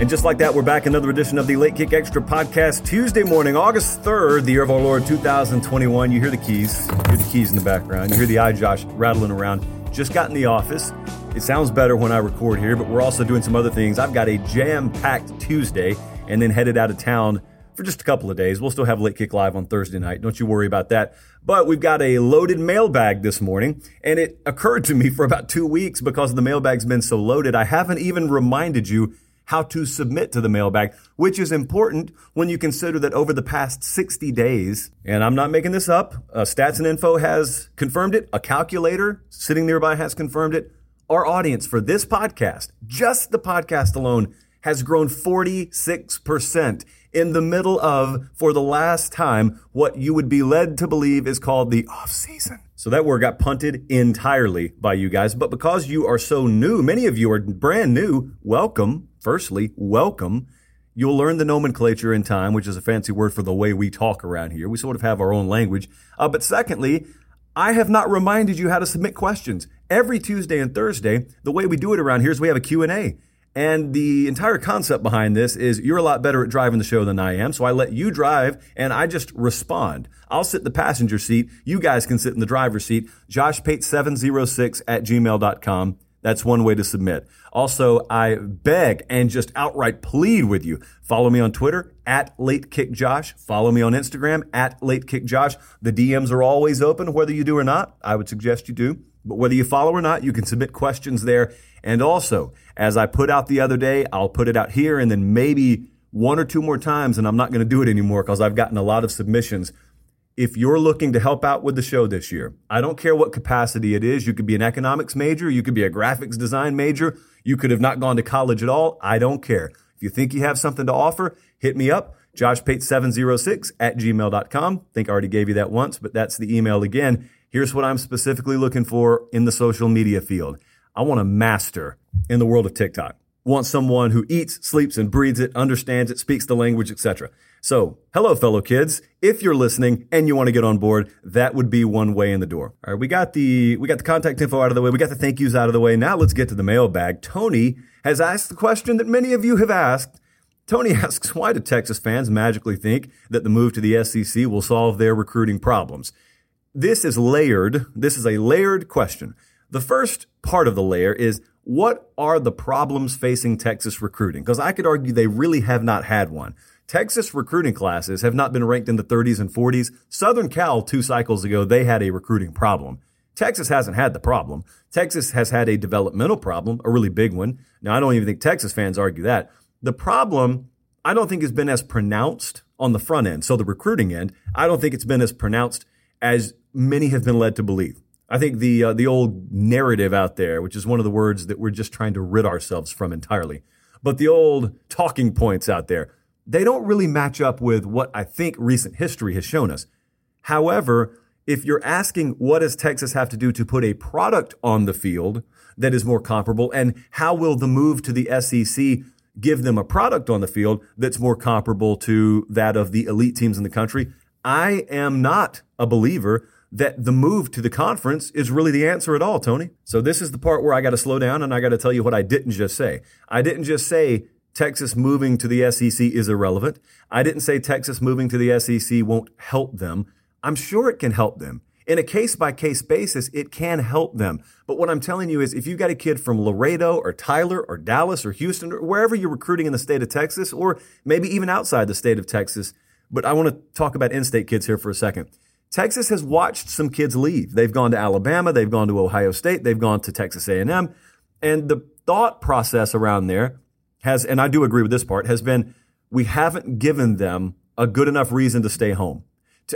And just like that, we're back another edition of the Late Kick Extra podcast Tuesday morning, August 3rd, the year of our Lord 2021. You hear the keys, you hear the keys in the background, you hear the iJosh rattling around. Just got in the office. It sounds better when I record here, but we're also doing some other things. I've got a jam packed Tuesday and then headed out of town for just a couple of days. We'll still have Late Kick Live on Thursday night. Don't you worry about that. But we've got a loaded mailbag this morning, and it occurred to me for about two weeks because the mailbag's been so loaded, I haven't even reminded you how to submit to the mailbag, which is important when you consider that over the past 60 days, and I'm not making this up, uh, Stats and Info has confirmed it, a calculator sitting nearby has confirmed it. Our audience for this podcast, just the podcast alone, has grown 46% in the middle of, for the last time, what you would be led to believe is called the off season. So that word got punted entirely by you guys. But because you are so new, many of you are brand new, welcome. Firstly, welcome. You'll learn the nomenclature in time, which is a fancy word for the way we talk around here. We sort of have our own language. Uh, but secondly, I have not reminded you how to submit questions. Every Tuesday and Thursday, the way we do it around here is we have a Q&A. And the entire concept behind this is you're a lot better at driving the show than I am. So I let you drive and I just respond. I'll sit in the passenger seat. You guys can sit in the driver's seat. JoshPate706 at gmail.com. That's one way to submit. Also, I beg and just outright plead with you. Follow me on Twitter at LateKickJosh. Follow me on Instagram at LateKickJosh. The DMs are always open, whether you do or not. I would suggest you do. But whether you follow or not, you can submit questions there. And also, as I put out the other day, I'll put it out here and then maybe one or two more times, and I'm not going to do it anymore because I've gotten a lot of submissions. If you're looking to help out with the show this year, I don't care what capacity it is. You could be an economics major. You could be a graphics design major. You could have not gone to college at all. I don't care. If you think you have something to offer, hit me up. JoshPate706 at gmail.com. think I already gave you that once, but that's the email again. Here's what I'm specifically looking for in the social media field. I want a master in the world of TikTok. Want someone who eats, sleeps, and breathes it, understands it, speaks the language, etc. So, hello, fellow kids. If you're listening and you want to get on board, that would be one way in the door. All right, we got the we got the contact info out of the way. We got the thank yous out of the way. Now let's get to the mailbag. Tony has asked the question that many of you have asked. Tony asks, why do Texas fans magically think that the move to the SEC will solve their recruiting problems? This is layered. This is a layered question. The first part of the layer is what are the problems facing Texas recruiting? Because I could argue they really have not had one. Texas recruiting classes have not been ranked in the 30s and 40s. Southern Cal, two cycles ago, they had a recruiting problem. Texas hasn't had the problem. Texas has had a developmental problem, a really big one. Now, I don't even think Texas fans argue that. The problem, I don't think has been as pronounced on the front end. So the recruiting end, I don't think it's been as pronounced as many have been led to believe. I think the uh, the old narrative out there, which is one of the words that we're just trying to rid ourselves from entirely, but the old talking points out there, they don't really match up with what I think recent history has shown us. However, if you're asking what does Texas have to do to put a product on the field that is more comparable, and how will the move to the SEC give them a product on the field that's more comparable to that of the elite teams in the country, I am not a believer that the move to the conference is really the answer at all, Tony. So this is the part where I got to slow down and I got to tell you what I didn't just say. I didn't just say Texas moving to the SEC is irrelevant. I didn't say Texas moving to the SEC won't help them. I'm sure it can help them. In a case by case basis, it can help them. But what I'm telling you is if you've got a kid from Laredo or Tyler or Dallas or Houston or wherever you're recruiting in the state of Texas or maybe even outside the state of Texas, but I want to talk about in-state kids here for a second. Texas has watched some kids leave. They've gone to Alabama, they've gone to Ohio State, they've gone to Texas A&M, and the thought process around there has and I do agree with this part has been we haven't given them a good enough reason to stay home.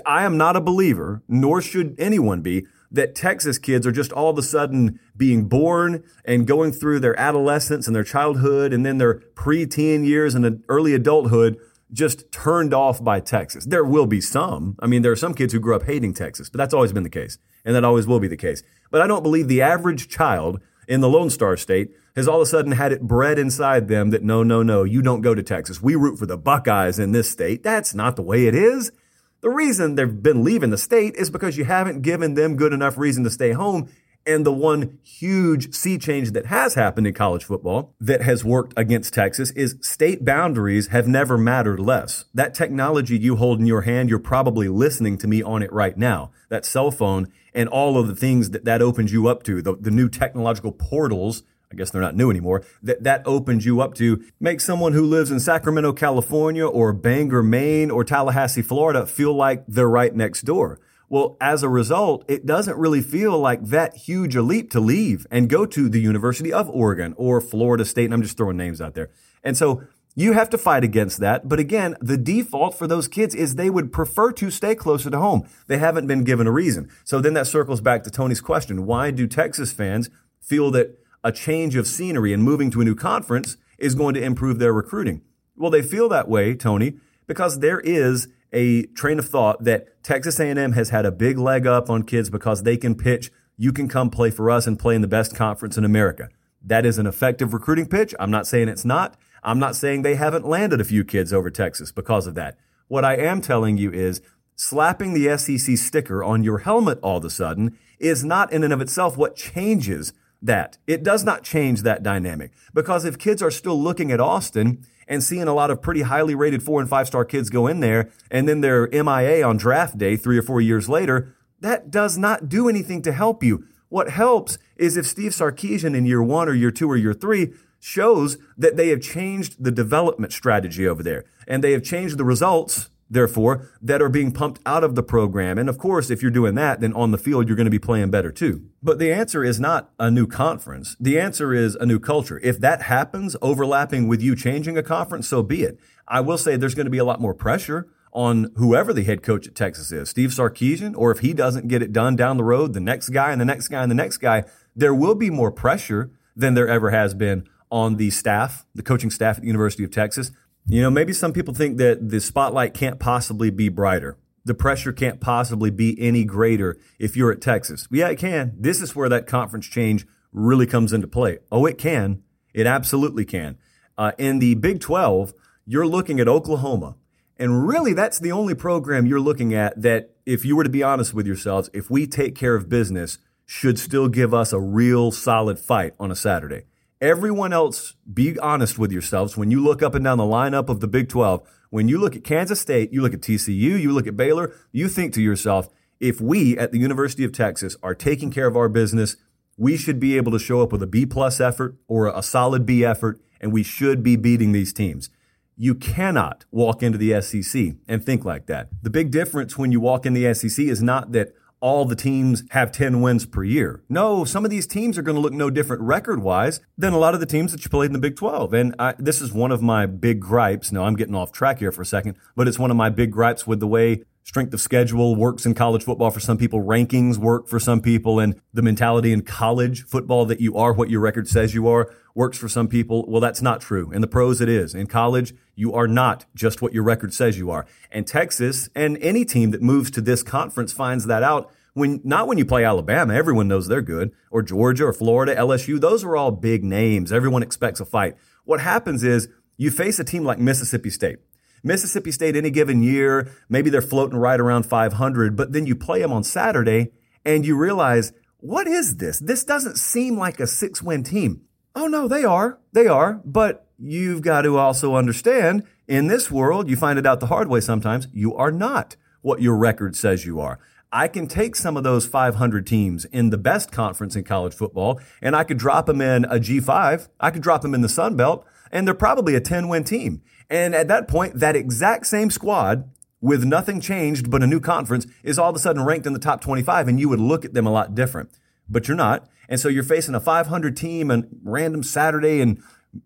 I am not a believer, nor should anyone be, that Texas kids are just all of a sudden being born and going through their adolescence and their childhood and then their preteen years and early adulthood just turned off by Texas. There will be some. I mean, there are some kids who grew up hating Texas, but that's always been the case. And that always will be the case. But I don't believe the average child in the Lone Star State has all of a sudden had it bred inside them that no, no, no, you don't go to Texas. We root for the Buckeyes in this state. That's not the way it is. The reason they've been leaving the state is because you haven't given them good enough reason to stay home. And the one huge sea change that has happened in college football that has worked against Texas is state boundaries have never mattered less. That technology you hold in your hand, you're probably listening to me on it right now. That cell phone and all of the things that that opens you up to, the, the new technological portals I guess they're not new anymore, that, that opens you up to make someone who lives in Sacramento, California or Bangor, Maine or Tallahassee, Florida feel like they're right next door. Well, as a result, it doesn't really feel like that huge a leap to leave and go to the University of Oregon or Florida State. And I'm just throwing names out there. And so you have to fight against that. But again, the default for those kids is they would prefer to stay closer to home. They haven't been given a reason. So then that circles back to Tony's question. Why do Texas fans feel that a change of scenery and moving to a new conference is going to improve their recruiting? Well, they feel that way, Tony, because there is a train of thought that Texas A&M has had a big leg up on kids because they can pitch, you can come play for us and play in the best conference in America. That is an effective recruiting pitch. I'm not saying it's not. I'm not saying they haven't landed a few kids over Texas because of that. What I am telling you is slapping the SEC sticker on your helmet all of a sudden is not in and of itself what changes that. It does not change that dynamic because if kids are still looking at Austin and seeing a lot of pretty highly rated four and five star kids go in there and then they're MIA on draft day three or four years later, that does not do anything to help you. What helps is if Steve Sarkisian in year one or year two or year three shows that they have changed the development strategy over there and they have changed the results therefore, that are being pumped out of the program. And of course, if you're doing that, then on the field, you're going to be playing better too. But the answer is not a new conference. The answer is a new culture. If that happens, overlapping with you changing a conference, so be it. I will say there's going to be a lot more pressure on whoever the head coach at Texas is, Steve Sarkisian, or if he doesn't get it done down the road, the next guy and the next guy and the next guy, there will be more pressure than there ever has been on the staff, the coaching staff at the University of Texas. You know, maybe some people think that the spotlight can't possibly be brighter. The pressure can't possibly be any greater if you're at Texas. Yeah, it can. This is where that conference change really comes into play. Oh, it can. It absolutely can. Uh, in the Big 12, you're looking at Oklahoma. And really, that's the only program you're looking at that, if you were to be honest with yourselves, if we take care of business, should still give us a real solid fight on a Saturday. Everyone else, be honest with yourselves. When you look up and down the lineup of the Big 12, when you look at Kansas State, you look at TCU, you look at Baylor, you think to yourself, if we at the University of Texas are taking care of our business, we should be able to show up with a B plus effort or a solid B effort, and we should be beating these teams. You cannot walk into the SEC and think like that. The big difference when you walk in the SEC is not that all the teams have 10 wins per year. No, some of these teams are going to look no different record wise than a lot of the teams that you played in the Big 12. And I, this is one of my big gripes. No, I'm getting off track here for a second, but it's one of my big gripes with the way strength of schedule works in college football for some people, rankings work for some people, and the mentality in college football that you are what your record says you are works for some people. Well, that's not true. In the pros, it is. In college, you are not just what your record says you are. And Texas and any team that moves to this conference finds that out when not when you play Alabama, everyone knows they're good, or Georgia or Florida, LSU, those are all big names. Everyone expects a fight. What happens is you face a team like Mississippi State. Mississippi State any given year, maybe they're floating right around 500, but then you play them on Saturday and you realize, what is this? This doesn't seem like a six win team. Oh no, they are. They are. But you've got to also understand in this world, you find it out the hard way sometimes, you are not what your record says you are. I can take some of those 500 teams in the best conference in college football and I could drop them in a G5. I could drop them in the Sun Belt and they're probably a 10 win team. And at that point, that exact same squad with nothing changed but a new conference is all of a sudden ranked in the top 25 and you would look at them a lot different. But you're not. And so you're facing a 500 team and random Saturday in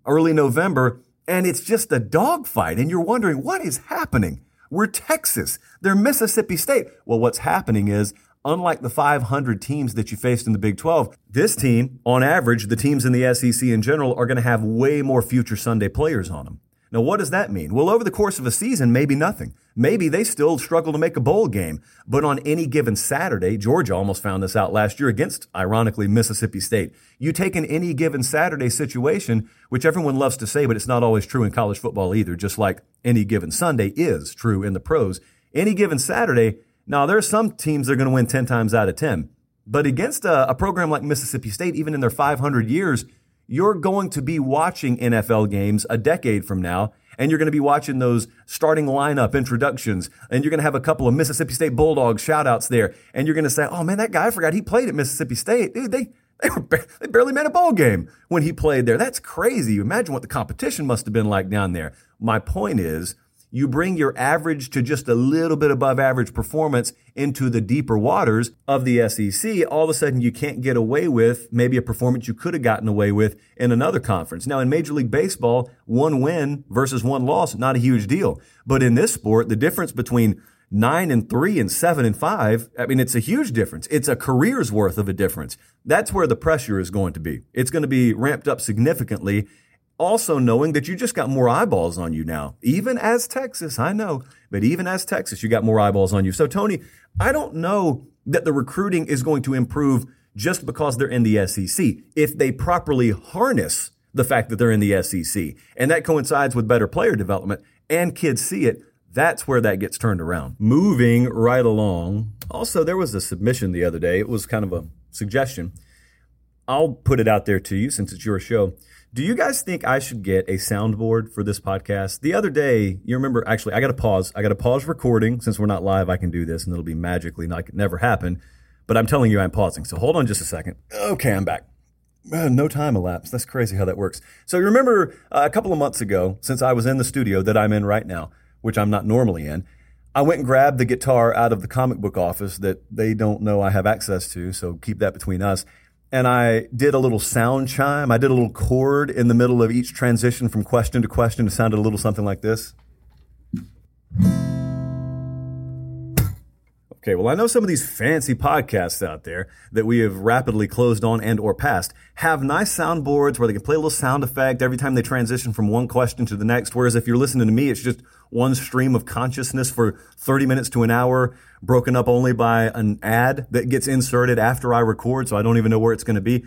early November and it's just a dogfight and you're wondering what is happening. We're Texas. They're Mississippi State. Well, what's happening is unlike the 500 teams that you faced in the Big 12, this team, on average, the teams in the SEC in general are going to have way more future Sunday players on them. Now, what does that mean? Well, over the course of a season, maybe nothing. Maybe they still struggle to make a bowl game. But on any given Saturday, Georgia almost found this out last year against, ironically, Mississippi State. You take an any given Saturday situation, which everyone loves to say, but it's not always true in college football either, just like any given Sunday is true in the pros. Any given Saturday, now there are some teams that are going to win 10 times out of 10. But against a, a program like Mississippi State, even in their 500 years, you're going to be watching NFL games a decade from now, and you're going to be watching those starting lineup introductions, and you're going to have a couple of Mississippi State Bulldogs shout outs there, and you're going to say, oh man, that guy, I forgot he played at Mississippi State. Dude, they, they, were, they barely made a bowl game when he played there. That's crazy. Imagine what the competition must have been like down there. My point is, you bring your average to just a little bit above average performance into the deeper waters of the SEC, all of a sudden you can't get away with maybe a performance you could have gotten away with in another conference. Now, in Major League Baseball, one win versus one loss, not a huge deal. But in this sport, the difference between nine and three and seven and five, I mean, it's a huge difference. It's a career's worth of a difference. That's where the pressure is going to be. It's going to be ramped up significantly also knowing that you just got more eyeballs on you now. Even as Texas, I know, but even as Texas, you got more eyeballs on you. So, Tony, I don't know that the recruiting is going to improve just because they're in the SEC. If they properly harness the fact that they're in the SEC, and that coincides with better player development, and kids see it, that's where that gets turned around. Moving right along. Also, there was a submission the other day. It was kind of a suggestion. I'll put it out there to you since it's your show. Do you guys think I should get a soundboard for this podcast? The other day, you remember, actually, I got to pause. I got to pause recording. Since we're not live, I can do this and it'll be magically not never happen. But I'm telling you, I'm pausing. So hold on just a second. Okay, I'm back. Uh, no time elapsed. That's crazy how that works. So you remember uh, a couple of months ago, since I was in the studio that I'm in right now, which I'm not normally in, I went and grabbed the guitar out of the comic book office that they don't know I have access to. So keep that between us and I did a little sound chime. I did a little chord in the middle of each transition from question to question. It sounded a little something like this. Okay, well, I know some of these fancy podcasts out there that we have rapidly closed on and or passed have nice soundboards where they can play a little sound effect every time they transition from one question to the next. Whereas if you're listening to me, it's just one stream of consciousness for 30 minutes to an hour, broken up only by an ad that gets inserted after I record, so I don't even know where it's going to be.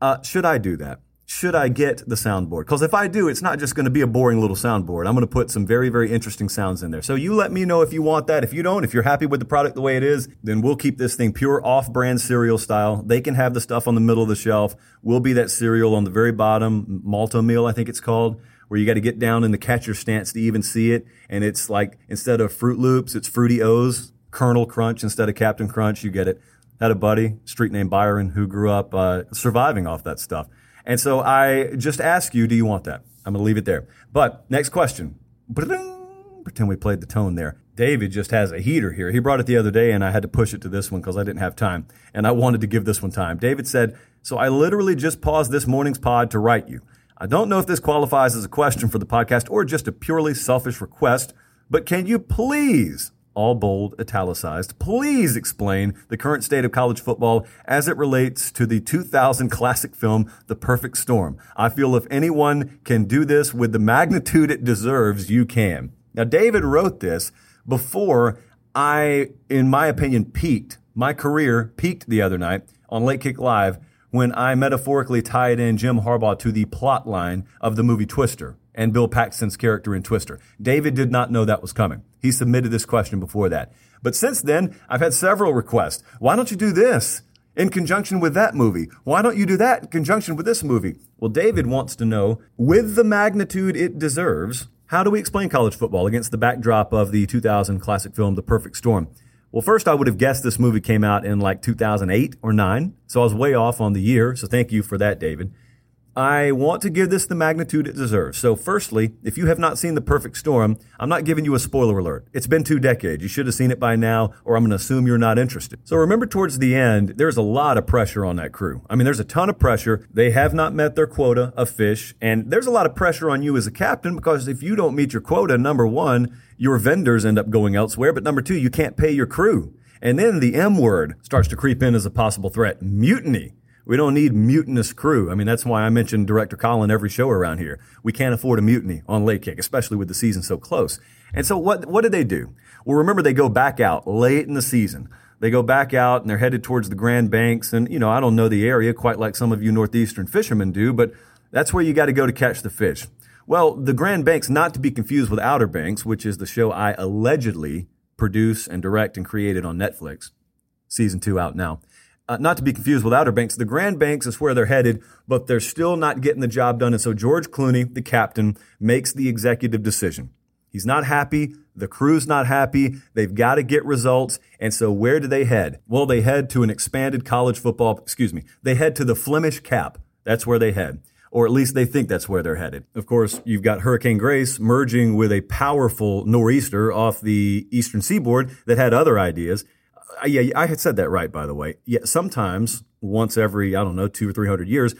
Uh, should I do that? should I get the soundboard? Because if I do, it's not just going to be a boring little soundboard. I'm going to put some very, very interesting sounds in there. So you let me know if you want that. If you don't, if you're happy with the product the way it is, then we'll keep this thing pure off-brand cereal style. They can have the stuff on the middle of the shelf. We'll be that cereal on the very bottom, Malt-O-Meal, I think it's called, where you got to get down in the catcher stance to even see it. And it's like, instead of Froot Loops, it's Fruity O's, Kernel Crunch instead of Captain Crunch. You get it. Had a buddy, street named Byron, who grew up uh, surviving off that stuff. And so I just ask you, do you want that? I'm going to leave it there. But next question. Pretend we played the tone there. David just has a heater here. He brought it the other day and I had to push it to this one because I didn't have time. And I wanted to give this one time. David said, So I literally just paused this morning's pod to write you. I don't know if this qualifies as a question for the podcast or just a purely selfish request, but can you please all bold, italicized. Please explain the current state of college football as it relates to the 2000 classic film, The Perfect Storm. I feel if anyone can do this with the magnitude it deserves, you can. Now, David wrote this before I, in my opinion, peaked. My career peaked the other night on Late Kick Live when I metaphorically tied in Jim Harbaugh to the plot line of the movie Twister and Bill Paxton's character in Twister. David did not know that was coming. He submitted this question before that. But since then, I've had several requests. Why don't you do this in conjunction with that movie? Why don't you do that in conjunction with this movie? Well, David wants to know, with the magnitude it deserves, how do we explain college football against the backdrop of the 2000 classic film, The Perfect Storm? Well, first, I would have guessed this movie came out in like 2008 or 9, so I was way off on the year, so thank you for that, David. I want to give this the magnitude it deserves. So, firstly, if you have not seen The Perfect Storm, I'm not giving you a spoiler alert. It's been two decades. You should have seen it by now, or I'm going to assume you're not interested. So, remember towards the end, there's a lot of pressure on that crew. I mean, there's a ton of pressure. They have not met their quota of fish, and there's a lot of pressure on you as a captain because if you don't meet your quota, number one, your vendors end up going elsewhere, but number two, you can't pay your crew. And then the M word starts to creep in as a possible threat mutiny. We don't need mutinous crew. I mean, that's why I mention Director Colin every show around here. We can't afford a mutiny on late kick, especially with the season so close. And so what, what did they do? Well, remember they go back out late in the season. They go back out and they're headed towards the Grand Banks. And, you know, I don't know the area quite like some of you Northeastern fishermen do, but that's where you got to go to catch the fish. Well, the Grand Banks, not to be confused with Outer Banks, which is the show I allegedly produce and direct and created on Netflix. Season two out now. Uh, not to be confused with Outer Banks. The Grand Banks is where they're headed, but they're still not getting the job done. And so George Clooney, the captain, makes the executive decision. He's not happy. The crew's not happy. They've got to get results. And so where do they head? Well, they head to an expanded college football, excuse me, they head to the Flemish Cap. That's where they head. Or at least they think that's where they're headed. Of course, you've got Hurricane Grace merging with a powerful nor'easter off the eastern seaboard that had other ideas. Yeah, I had said that right, by the way. Yeah, sometimes once every, I don't know, two or three hundred years,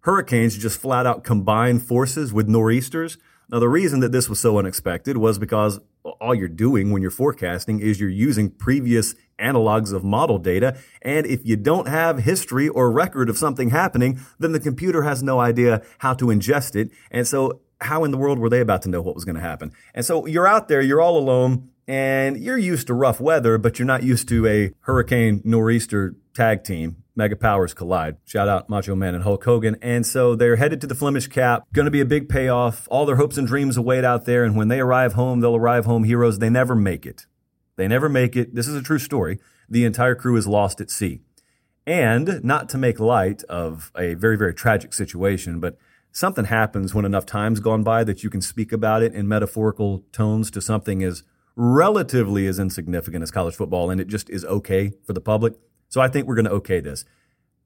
hurricanes just flat out combine forces with nor'easters. Now, the reason that this was so unexpected was because all you're doing when you're forecasting is you're using previous analogs of model data. And if you don't have history or record of something happening, then the computer has no idea how to ingest it. And so how in the world were they about to know what was going to happen? And so you're out there, you're all alone, and you're used to rough weather, but you're not used to a hurricane nor'easter tag team. Mega powers collide. Shout out Macho Man and Hulk Hogan. And so they're headed to the Flemish Cap. Going to be a big payoff. All their hopes and dreams await out there. And when they arrive home, they'll arrive home heroes. They never make it. They never make it. This is a true story. The entire crew is lost at sea. And not to make light of a very, very tragic situation, but something happens when enough time's gone by that you can speak about it in metaphorical tones to something as relatively as insignificant as college football, and it just is okay for the public. So I think we're going to okay this.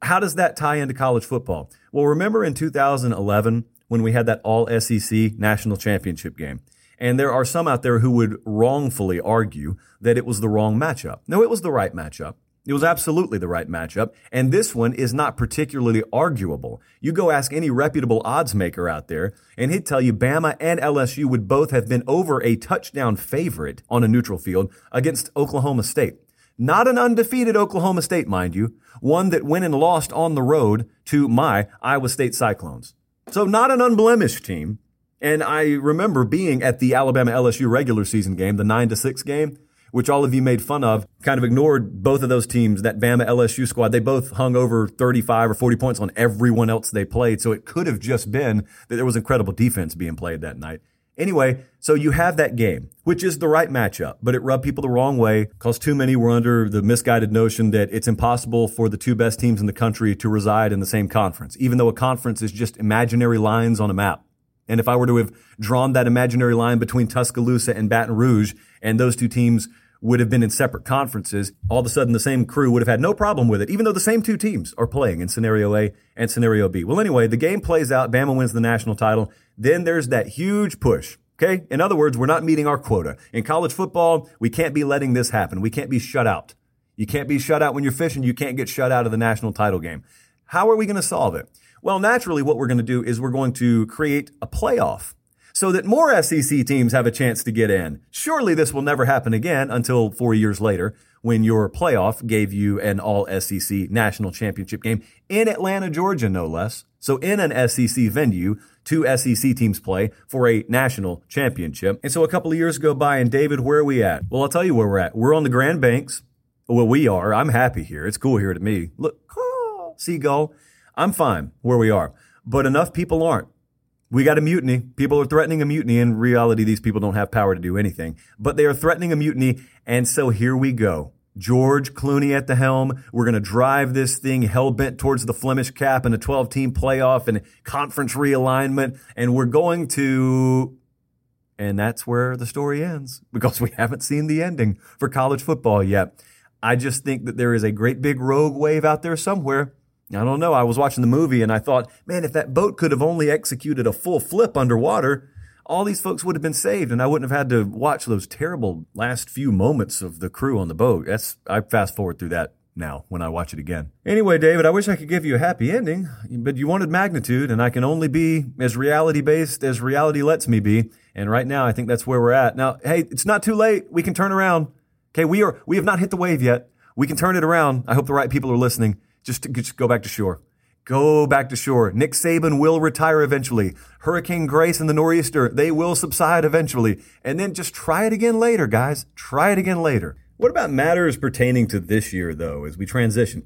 How does that tie into college football? Well, remember in 2011 when we had that all SEC national championship game? And there are some out there who would wrongfully argue that it was the wrong matchup. No, it was the right matchup. It was absolutely the right matchup. And this one is not particularly arguable. You go ask any reputable odds maker out there, and he'd tell you Bama and LSU would both have been over a touchdown favorite on a neutral field against Oklahoma State. Not an undefeated Oklahoma State, mind you, one that went and lost on the road to my Iowa State Cyclones. So not an unblemished team. And I remember being at the Alabama LSU regular season game, the 9 to 6 game, which all of you made fun of, kind of ignored both of those teams, that Bama LSU squad. They both hung over 35 or 40 points on everyone else they played. So it could have just been that there was incredible defense being played that night. Anyway, so you have that game, which is the right matchup, but it rubbed people the wrong way because too many were under the misguided notion that it's impossible for the two best teams in the country to reside in the same conference, even though a conference is just imaginary lines on a map. And if I were to have drawn that imaginary line between Tuscaloosa and Baton Rouge and those two teams would have been in separate conferences, all of a sudden the same crew would have had no problem with it, even though the same two teams are playing in scenario A and scenario B. Well, anyway, the game plays out. Bama wins the national title. Then there's that huge push. Okay. In other words, we're not meeting our quota. In college football, we can't be letting this happen. We can't be shut out. You can't be shut out when you're fishing. You can't get shut out of the national title game. How are we going to solve it? Well, naturally, what we're going to do is we're going to create a playoff so that more SEC teams have a chance to get in. Surely this will never happen again until four years later when your playoff gave you an all SEC national championship game in Atlanta, Georgia, no less. So in an SEC venue, two SEC teams play for a national championship. And so a couple of years go by and David, where are we at? Well, I'll tell you where we're at. We're on the Grand Banks. Well, we are. I'm happy here. It's cool here to me. Look, oh, seagull. I'm fine where we are, but enough people aren't we got a mutiny. People are threatening a mutiny. In reality, these people don't have power to do anything, but they are threatening a mutiny. And so here we go. George Clooney at the helm. We're going to drive this thing hell bent towards the Flemish cap and a 12 team playoff and conference realignment. And we're going to, and that's where the story ends because we haven't seen the ending for college football yet. I just think that there is a great big rogue wave out there somewhere I don't know. I was watching the movie and I thought, man, if that boat could have only executed a full flip underwater, all these folks would have been saved and I wouldn't have had to watch those terrible last few moments of the crew on the boat. That's, I fast forward through that now when I watch it again. Anyway, David, I wish I could give you a happy ending, but you wanted magnitude and I can only be as reality based as reality lets me be. And right now, I think that's where we're at. Now, hey, it's not too late. We can turn around. Okay. We are, we have not hit the wave yet. We can turn it around. I hope the right people are listening. Just, to, just go back to shore. Go back to shore. Nick Saban will retire eventually. Hurricane Grace and the Nor'easter, they will subside eventually. And then just try it again later, guys. Try it again later. What about matters pertaining to this year, though, as we transition?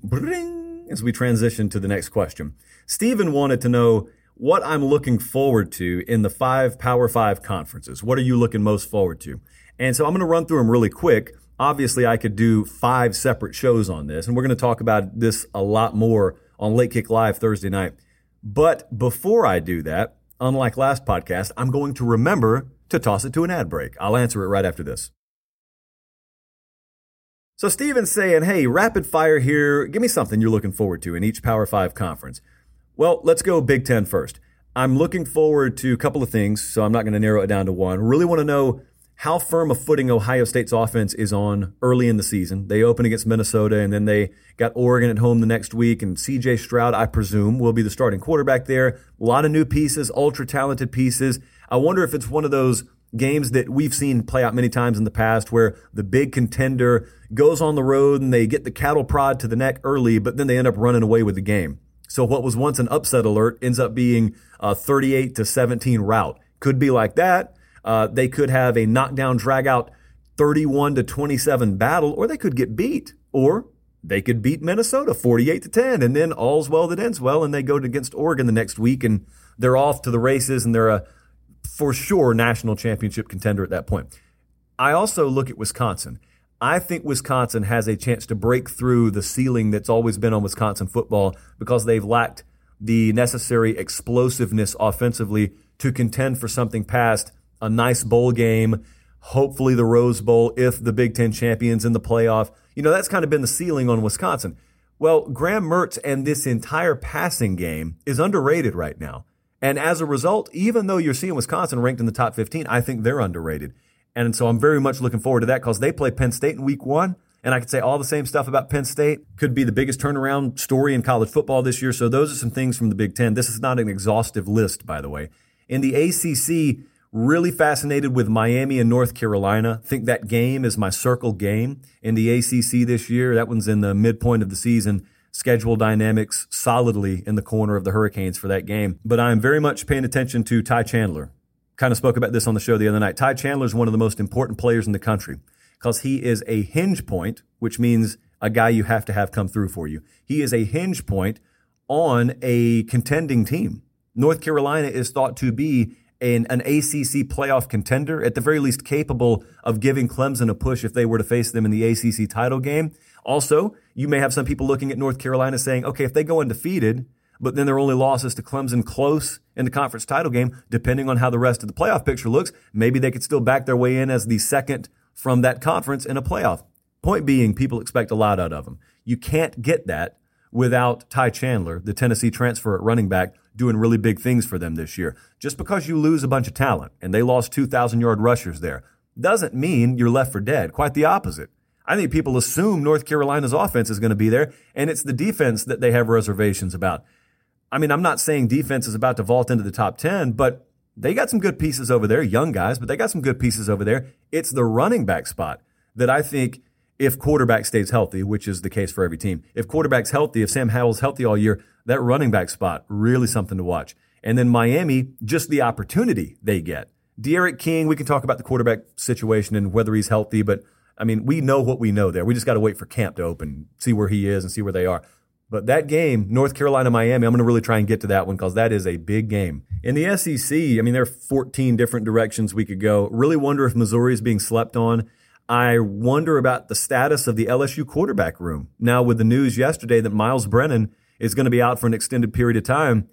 As we transition to the next question. Stephen wanted to know what I'm looking forward to in the five Power Five conferences. What are you looking most forward to? And so I'm going to run through them really quick. Obviously, I could do five separate shows on this, and we're going to talk about this a lot more on Late Kick Live Thursday night. But before I do that, unlike last podcast, I'm going to remember to toss it to an ad break. I'll answer it right after this. So Steven's saying, hey, rapid fire here. Give me something you're looking forward to in each Power 5 conference. Well, let's go Big Ten first. I'm looking forward to a couple of things, so I'm not going to narrow it down to one. Really want to know how firm a footing Ohio State's offense is on early in the season. They open against Minnesota and then they got Oregon at home the next week. And CJ Stroud, I presume, will be the starting quarterback there. A lot of new pieces, ultra talented pieces. I wonder if it's one of those games that we've seen play out many times in the past where the big contender goes on the road and they get the cattle prod to the neck early, but then they end up running away with the game. So what was once an upset alert ends up being a 38 to 17 rout. Could be like that. Uh, they could have a knockdown drag out 31 to 27 battle, or they could get beat, or they could beat Minnesota 48 to 10, and then all's well that ends well, and they go against Oregon the next week, and they're off to the races, and they're a for sure national championship contender at that point. I also look at Wisconsin. I think Wisconsin has a chance to break through the ceiling that's always been on Wisconsin football because they've lacked the necessary explosiveness offensively to contend for something past a nice bowl game, hopefully the Rose Bowl if the Big Ten champions in the playoff. You know, that's kind of been the ceiling on Wisconsin. Well, Graham Mertz and this entire passing game is underrated right now. And as a result, even though you're seeing Wisconsin ranked in the top 15, I think they're underrated. And so I'm very much looking forward to that because they play Penn State in week one. And I could say all the same stuff about Penn State. Could be the biggest turnaround story in college football this year. So those are some things from the Big Ten. This is not an exhaustive list, by the way. In the ACC, really fascinated with Miami and North Carolina. Think that game is my circle game in the ACC this year. That one's in the midpoint of the season schedule dynamics solidly in the corner of the Hurricanes for that game. But I'm very much paying attention to Ty Chandler. Kind of spoke about this on the show the other night. Ty Chandler is one of the most important players in the country because he is a hinge point, which means a guy you have to have come through for you. He is a hinge point on a contending team. North Carolina is thought to be an, an ACC playoff contender, at the very least capable of giving Clemson a push if they were to face them in the ACC title game. Also, you may have some people looking at North Carolina saying, okay, if they go undefeated, but then their only losses to Clemson close in the conference title game, depending on how the rest of the playoff picture looks, maybe they could still back their way in as the second from that conference in a playoff. Point being, people expect a lot out of them. You can't get that without Ty Chandler, the Tennessee transfer at running back, doing really big things for them this year. Just because you lose a bunch of talent and they lost 2,000 yard rushers there doesn't mean you're left for dead. Quite the opposite. I think people assume North Carolina's offense is going to be there, and it's the defense that they have reservations about. I mean, I'm not saying defense is about to vault into the top 10, but they got some good pieces over there, young guys, but they got some good pieces over there. It's the running back spot that I think if quarterback stays healthy, which is the case for every team, if quarterback's healthy, if Sam Howell's healthy all year, that running back spot, really something to watch. And then Miami, just the opportunity they get. D'Eriq King, we can talk about the quarterback situation and whether he's healthy, but I mean, we know what we know there. We just got to wait for camp to open, see where he is and see where they are. But that game, North Carolina, Miami, I'm going to really try and get to that one because that is a big game. In the SEC, I mean, there are 14 different directions we could go. Really wonder if Missouri is being slept on. I wonder about the status of the LSU quarterback room. Now, with the news yesterday that Myles Brennan is going to be out for an extended period of time,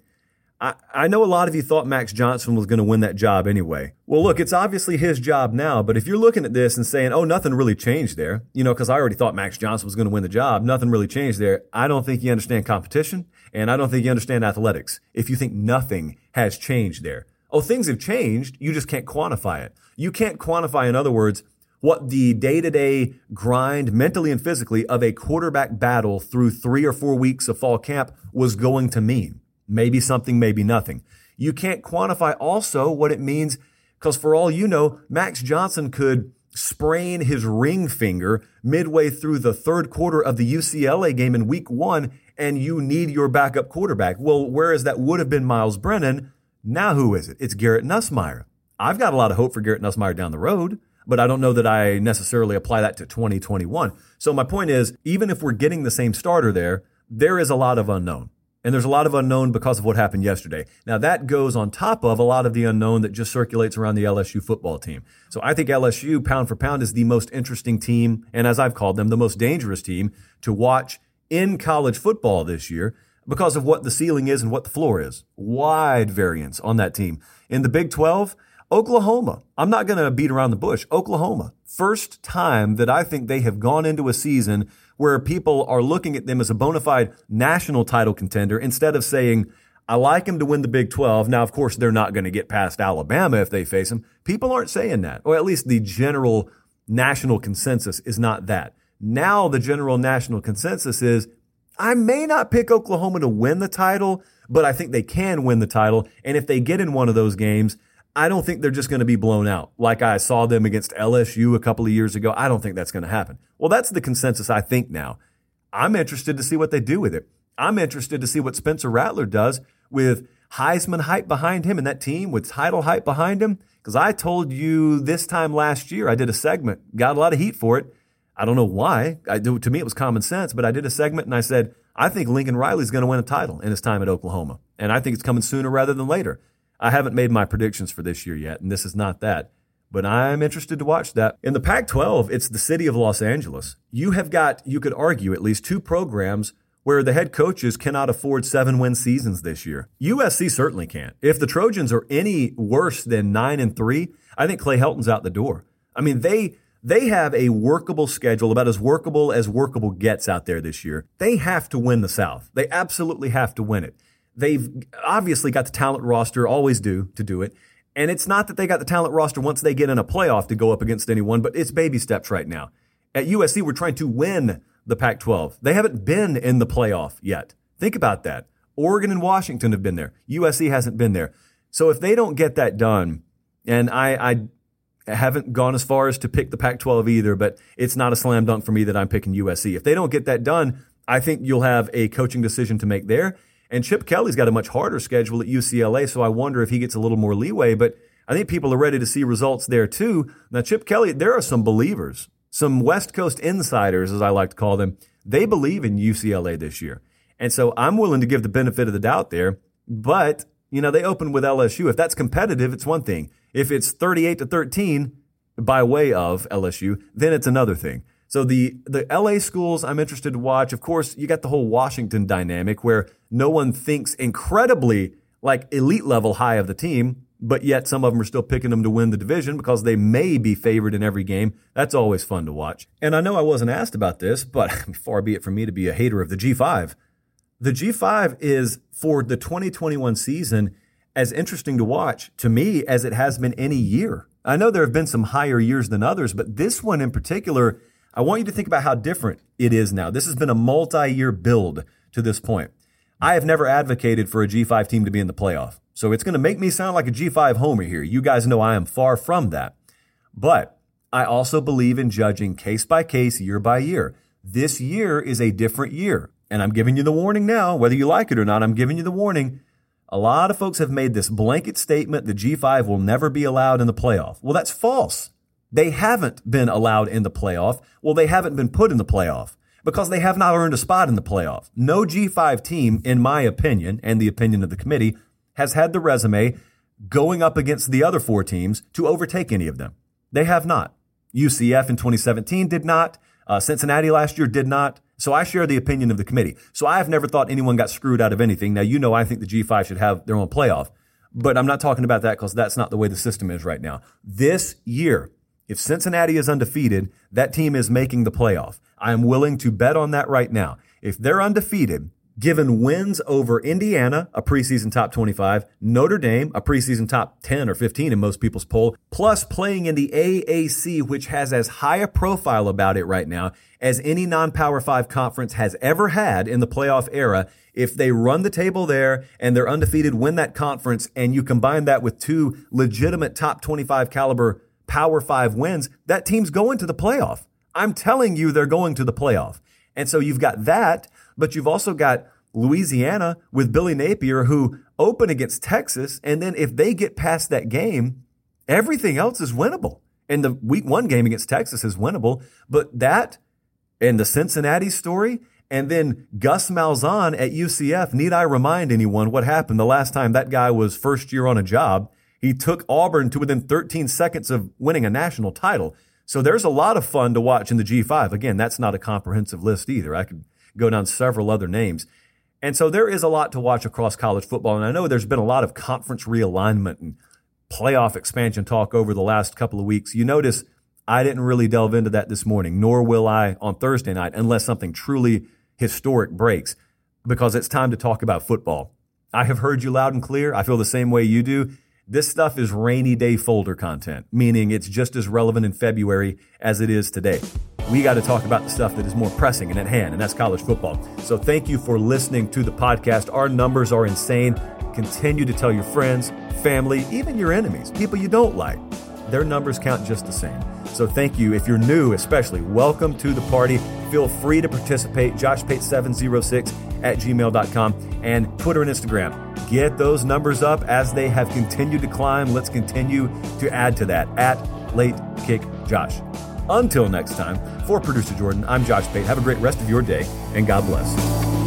I, I know a lot of you thought Max Johnson was going to win that job anyway. Well, look, it's obviously his job now, but if you're looking at this and saying, oh, nothing really changed there, you know, because I already thought Max Johnson was going to win the job, nothing really changed there. I don't think you understand competition, and I don't think you understand athletics if you think nothing has changed there. Oh, things have changed, you just can't quantify it. You can't quantify, in other words, what the day to day grind, mentally and physically, of a quarterback battle through three or four weeks of fall camp was going to mean. Maybe something, maybe nothing. You can't quantify also what it means because for all you know, Max Johnson could sprain his ring finger midway through the third quarter of the UCLA game in week one, and you need your backup quarterback. Well, whereas that would have been Myles Brennan, now who is it? It's Garrett Nussmeier. I've got a lot of hope for Garrett Nussmeier down the road, but I don't know that I necessarily apply that to 2021. So my point is, even if we're getting the same starter there, there is a lot of unknown. And there's a lot of unknown because of what happened yesterday. Now, that goes on top of a lot of the unknown that just circulates around the LSU football team. So I think LSU, pound for pound, is the most interesting team, and as I've called them, the most dangerous team to watch in college football this year because of what the ceiling is and what the floor is. Wide variance on that team. In the Big 12, Oklahoma. I'm not going to beat around the bush. Oklahoma. First time that I think they have gone into a season where people are looking at them as a bona fide national title contender instead of saying, I like them to win the Big 12. Now, of course, they're not going to get past Alabama if they face them. People aren't saying that, or at least the general national consensus is not that. Now, the general national consensus is I may not pick Oklahoma to win the title, but I think they can win the title. And if they get in one of those games, I don't think they're just going to be blown out like I saw them against LSU a couple of years ago. I don't think that's going to happen. Well, that's the consensus I think now. I'm interested to see what they do with it. I'm interested to see what Spencer Rattler does with Heisman hype behind him and that team with title hype behind him. Because I told you this time last year, I did a segment, got a lot of heat for it. I don't know why. I, to me, it was common sense, but I did a segment and I said, I think Lincoln Riley's going to win a title in his time at Oklahoma. And I think it's coming sooner rather than later. I haven't made my predictions for this year yet, and this is not that. But I'm interested to watch that. In the Pac 12, it's the city of Los Angeles. You have got, you could argue, at least two programs where the head coaches cannot afford seven win seasons this year. USC certainly can't. If the Trojans are any worse than nine and three, I think Clay Helton's out the door. I mean, they, they have a workable schedule, about as workable as workable gets out there this year. They have to win the South. They absolutely have to win it. They've obviously got the talent roster, always do, to do it. And it's not that they got the talent roster once they get in a playoff to go up against anyone, but it's baby steps right now. At USC, we're trying to win the Pac 12. They haven't been in the playoff yet. Think about that. Oregon and Washington have been there. USC hasn't been there. So if they don't get that done, and I, I haven't gone as far as to pick the Pac 12 either, but it's not a slam dunk for me that I'm picking USC. If they don't get that done, I think you'll have a coaching decision to make there. And Chip Kelly's got a much harder schedule at UCLA, so I wonder if he gets a little more leeway. But I think people are ready to see results there too. Now, Chip Kelly, there are some believers, some West Coast insiders, as I like to call them. They believe in UCLA this year. And so I'm willing to give the benefit of the doubt there. But, you know, they open with LSU. If that's competitive, it's one thing. If it's 38 to 13 by way of LSU, then it's another thing. So the the LA schools I'm interested to watch. Of course, you got the whole Washington dynamic where no one thinks incredibly like elite level high of the team, but yet some of them are still picking them to win the division because they may be favored in every game. That's always fun to watch. And I know I wasn't asked about this, but far be it from me to be a hater of the G5. The G5 is for the 2021 season as interesting to watch to me as it has been any year. I know there have been some higher years than others, but this one in particular I want you to think about how different it is now. This has been a multi year build to this point. I have never advocated for a G5 team to be in the playoff. So it's going to make me sound like a G5 homer here. You guys know I am far from that. But I also believe in judging case by case, year by year. This year is a different year. And I'm giving you the warning now, whether you like it or not, I'm giving you the warning. A lot of folks have made this blanket statement the G5 will never be allowed in the playoff. Well, that's false. They haven't been allowed in the playoff. Well, they haven't been put in the playoff because they have not earned a spot in the playoff. No G5 team, in my opinion, and the opinion of the committee, has had the resume going up against the other four teams to overtake any of them. They have not. UCF in 2017 did not. Uh, Cincinnati last year did not. So I share the opinion of the committee. So I have never thought anyone got screwed out of anything. Now, you know, I think the G5 should have their own playoff, but I'm not talking about that because that's not the way the system is right now. This year, if Cincinnati is undefeated, that team is making the playoff. I am willing to bet on that right now. If they're undefeated, given wins over Indiana, a preseason top 25, Notre Dame, a preseason top 10 or 15 in most people's poll, plus playing in the AAC, which has as high a profile about it right now as any non-power five conference has ever had in the playoff era. If they run the table there and they're undefeated, win that conference, and you combine that with two legitimate top 25 caliber Power Five wins, that team's going to the playoff. I'm telling you, they're going to the playoff. And so you've got that, but you've also got Louisiana with Billy Napier, who open against Texas. And then if they get past that game, everything else is winnable. And the week one game against Texas is winnable. But that and the Cincinnati story And then Gus Malzahn at UCF. Need I remind anyone what happened the last time that guy was first year on a job? He took Auburn to within 13 seconds of winning a national title. So there's a lot of fun to watch in the G5. Again, that's not a comprehensive list either. I could go down several other names. And so there is a lot to watch across college football. And I know there's been a lot of conference realignment and playoff expansion talk over the last couple of weeks. You notice I didn't really delve into that this morning, nor will I on Thursday night unless something truly historic breaks because it's time to talk about football. I have heard you loud and clear. I feel the same way you do. This stuff is rainy day folder content, meaning it's just as relevant in February as it is today. We got to talk about the stuff that is more pressing and at hand, and that's college football. So thank you for listening to the podcast. Our numbers are insane. Continue to tell your friends, family, even your enemies, people you don't like. Their numbers count just the same. So thank you. If you're new, especially, welcome to the party. Feel free to participate. JoshPate706 at gmail.com and Twitter and Instagram. Get those numbers up as they have continued to climb. Let's continue to add to that at Late Kick Josh. Until next time, for producer Jordan, I'm Josh Pate. Have a great rest of your day, and God bless.